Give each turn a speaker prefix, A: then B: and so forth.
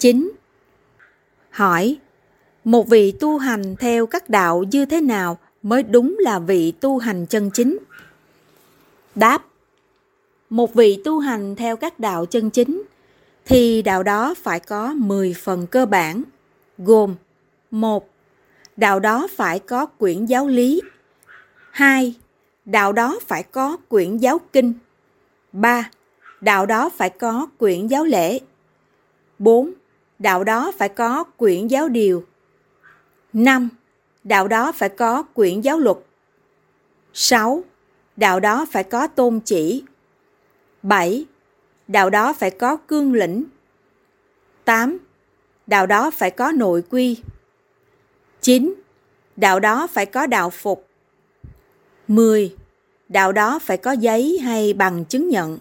A: 9. Hỏi, một vị tu hành theo các đạo như thế nào mới đúng là vị tu hành chân chính? Đáp, một vị tu hành theo các đạo chân chính thì đạo đó phải có 10 phần cơ bản, gồm một Đạo đó phải có quyển giáo lý 2. Đạo đó phải có quyển giáo kinh 3. Đạo đó phải có quyển giáo lễ 4. Đạo đó phải có quyển giáo điều 5. Đạo đó phải có quyển giáo luật 6. Đạo đó phải có tôn chỉ 7. Đạo đó phải có cương lĩnh 8. Đạo đó phải có nội quy 9. Đạo đó phải có đạo phục 10. Đạo đó phải có giấy hay bằng chứng nhận